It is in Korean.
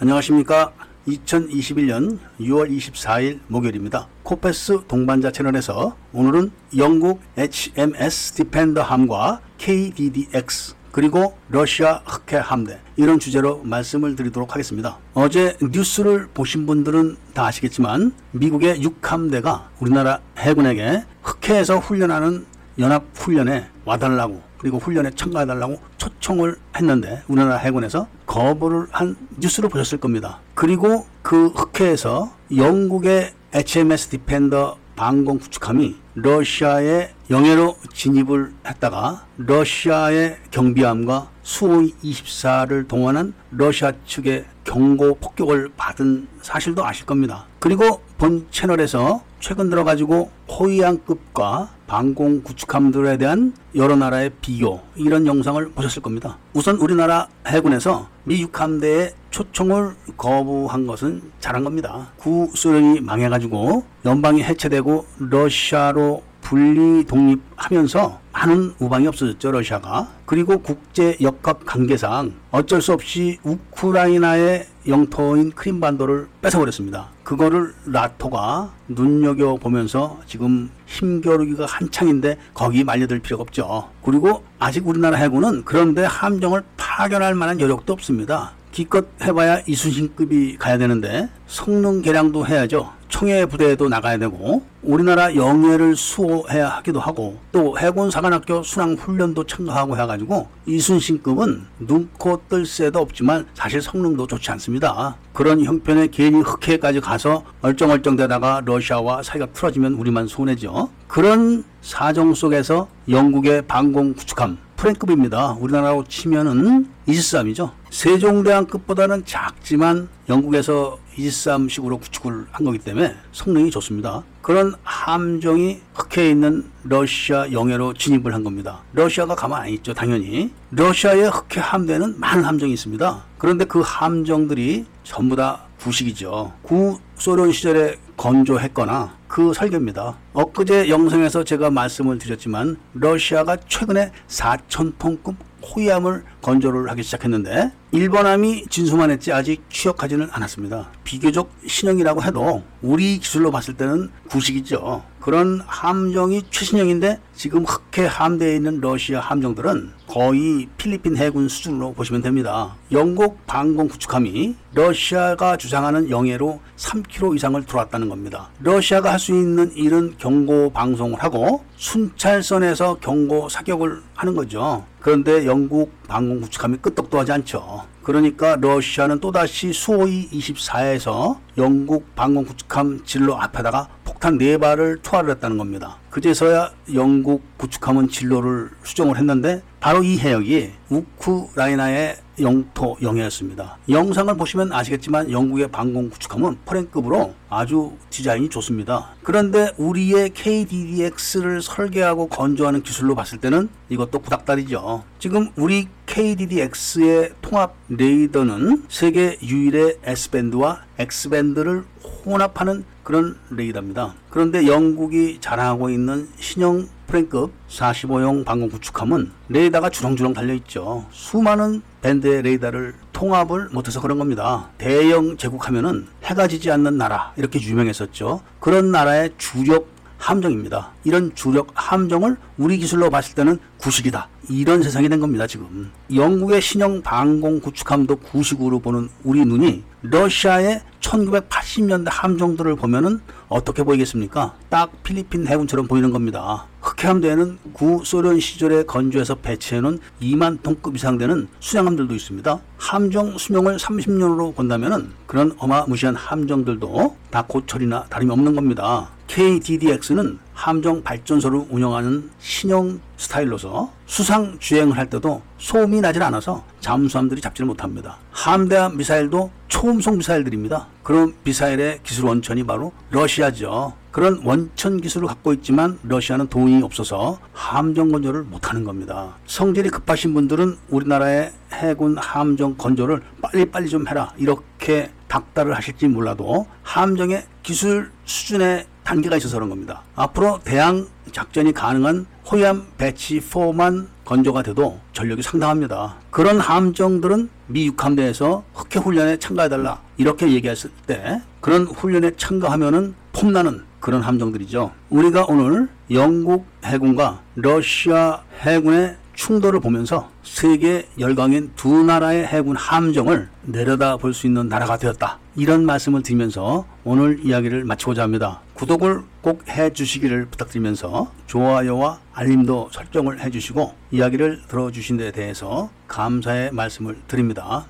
안녕하십니까. 2021년 6월 24일 목요일입니다. 코페스 동반자 채널에서 오늘은 영국 HMS 디펜더 함과 KDDX 그리고 러시아 흑해 함대 이런 주제로 말씀을 드리도록 하겠습니다. 어제 뉴스를 보신 분들은 다 아시겠지만 미국의 육함대가 우리나라 해군에게 흑해에서 훈련하는 연합 훈련에 와달라고 그리고 훈련에 참가해달라고 초청을 했는데 우리나라 해군에서 거부를 한 뉴스를 보셨을 겁니다. 그리고 그 흑해에서 영국의 HMS 디펜더 방공 구축함이 러시아의 영해로 진입을 했다가 러시아의 경비함과 수호이 24를 동원한 러시아 측의 경고 폭격을 받은 사실도 아실 겁니다. 그리고 본 채널에서 최근 들어가지고 호위함급과 방공 구축함들에 대한 여러 나라의 비교 이런 영상을 보셨을 겁니다. 우선 우리나라 해군에서 미 육함대의 초청을 거부한 것은 잘한 겁니다. 구소련이 망해가지고 연방이 해체되고 러시아로 분리 독립하면서 많은 우방이 없어졌죠 러시아가 그리고 국제 역학 관계상 어쩔 수 없이 우크라이나의 영토인 크림반도를 뺏어버렸습니다. 그거를 나토가 눈여겨 보면서 지금 힘겨루기가 한창인데 거기 말려들 필요가 없죠. 그리고 아직 우리나라 해군은 그런데 함정을 파견할 만한 여력도 없습니다. 기껏 해봐야 이순신급이 가야 되는데 성능 개량도 해야죠. 청해 부대에도 나가야 되고 우리나라 영예를 수호해야 하기도 하고 또 해군 사관학교 순항 훈련도 참가하고 해가지고 이순신급은 눈코 뜰 새도 없지만 사실 성능도 좋지 않습니다. 그런 형편에 괜히 흑해까지 가서 얼쩡얼쩡대다가 러시아와 사이가 틀어지면 우리만 손해죠. 그런 사정 속에서 영국의 방공 구축함 프랭급입니다. 우리나라로 치면은 23이죠. 세종대왕급보다는 작지만 영국에서 23식으로 구축을 한 거기 때문에 성능이 좋습니다. 그런 함정이 흑해에 있는 러시아 영해로 진입을 한 겁니다. 러시아가 가만 안 있죠, 당연히. 러시아의 흑해 함대는 많은 함정이 있습니다. 그런데 그 함정들이 전부 다 구식이죠. 구소련 시절에 건조했거나 그 설계입니다. 엊그제 영상에서 제가 말씀을 드렸지만 러시아가 최근에 4천톤급 호위함을 건조를 하기 시작했는데 일본함이 진수만 했지 아직 취역하지는 않았습니다. 비교적 신형이라고 해도 우리 기술로 봤을 때는 구식이죠. 그런 함정이 최신형인데 지금 흑해 함대에 있는 러시아 함정들은 거의 필리핀 해군 수준으로 보시면 됩니다. 영국 방공 구축함이 러시아가 주장하는 영해로 3km 이상을 들어왔다는 겁니다. 러시아가 할 수 있는 일은 경고 방송을 하고 순찰선에서 경고 사격을 하는 거죠. 그런데 영국 방공 구축함이 끄떡도 하지 않죠. 그러니까 러시아는 또다시 수호이 24에서 영국 방공 구축함 진로 앞에다가 폭탄 4발을 투하를 했다는 겁니다. 그제서야 영국 구축함은 진로를 수정을 했는데 바로 이 해역이 우크라이나의 영토 영해였습니다. 영상을 보시면 아시겠지만 영국의 방공 구축함은 포랭급으로 아주 디자인이 좋습니다. 그런데 우리의 KDDX를 설계하고 건조하는 기술로 봤을 때는 이것도 구닥다리죠. 지금 우리 KDDX의 통합 레이더는 세계 유일의 S밴드와 X밴드를 혼합하는 그런 레이더입니다. 그런데 영국이 자랑하고 있는 신형 프랭급 45형 방공 구축함은 레이더가 주렁주렁 달려있죠. 수많은 밴드의 레이더를 통합을 못해서 그런 겁니다. 대형 제국하면은 해가 지지 않는 나라 이렇게 유명했었죠. 그런 나라의 주력 함정입니다. 이런 주력 함정을 우리 기술로 봤을 때는 구식이다. 이런 세상이 된 겁니다, 지금. 영국의 신형 방공 구축함도 구식으로 보는 우리 눈이 러시아의 1980년대 함정들을 보면은 어떻게 보이겠습니까? 딱 필리핀 해군처럼 보이는 겁니다. 흑해함대에는 구 소련 시절에 건조해서 배치해놓은 2만 톤급 이상 되는 수량함들도 있습니다. 함정 수명을 30년으로 본다면은 그런 어마무시한 함정들도 다 고철이나 다름이 없는 겁니다. KDDX는 함정 발전소를 운영하는 신형 스타일로서 수상 주행을 할 때도 소음이 나질 않아서 잠수함들이 잡지를 못합니다. 함대함 미사일도 초음속 미사일들입니다. 그런 미사일의 기술 원천이 바로 러시아죠. 그런 원천 기술을 갖고 있지만 러시아는 돈이 없어서 함정 건조를 못하는 겁니다. 성질이 급하신 분들은 우리나라의 해군 함정 건조를 빨리빨리 좀 해라 이렇게 닥달을 하실지 몰라도 함정의 기술 수준에 단계가 있어서 그런 겁니다. 앞으로 대항 작전이 가능한 호위함 배치 4만 건조가 돼도 전력이 상당합니다. 그런 함정들은 미 육함대에서 흑해 훈련에 참가해달라 이렇게 얘기했을 때 그런 훈련에 참가하면은 폼나는 그런 함정들이죠. 우리가 오늘 영국 해군과 러시아 해군의 충돌을 보면서 세계 열강인 두 나라의 해군 함정을 내려다 볼 수 있는 나라가 되었다. 이런 말씀을 드리면서 오늘 이야기를 마치고자 합니다. 구독을 꼭 해 주시기를 부탁드리면서 좋아요와 알림도 설정을 해 주시고 이야기를 들어주신 데 대해서 감사의 말씀을 드립니다.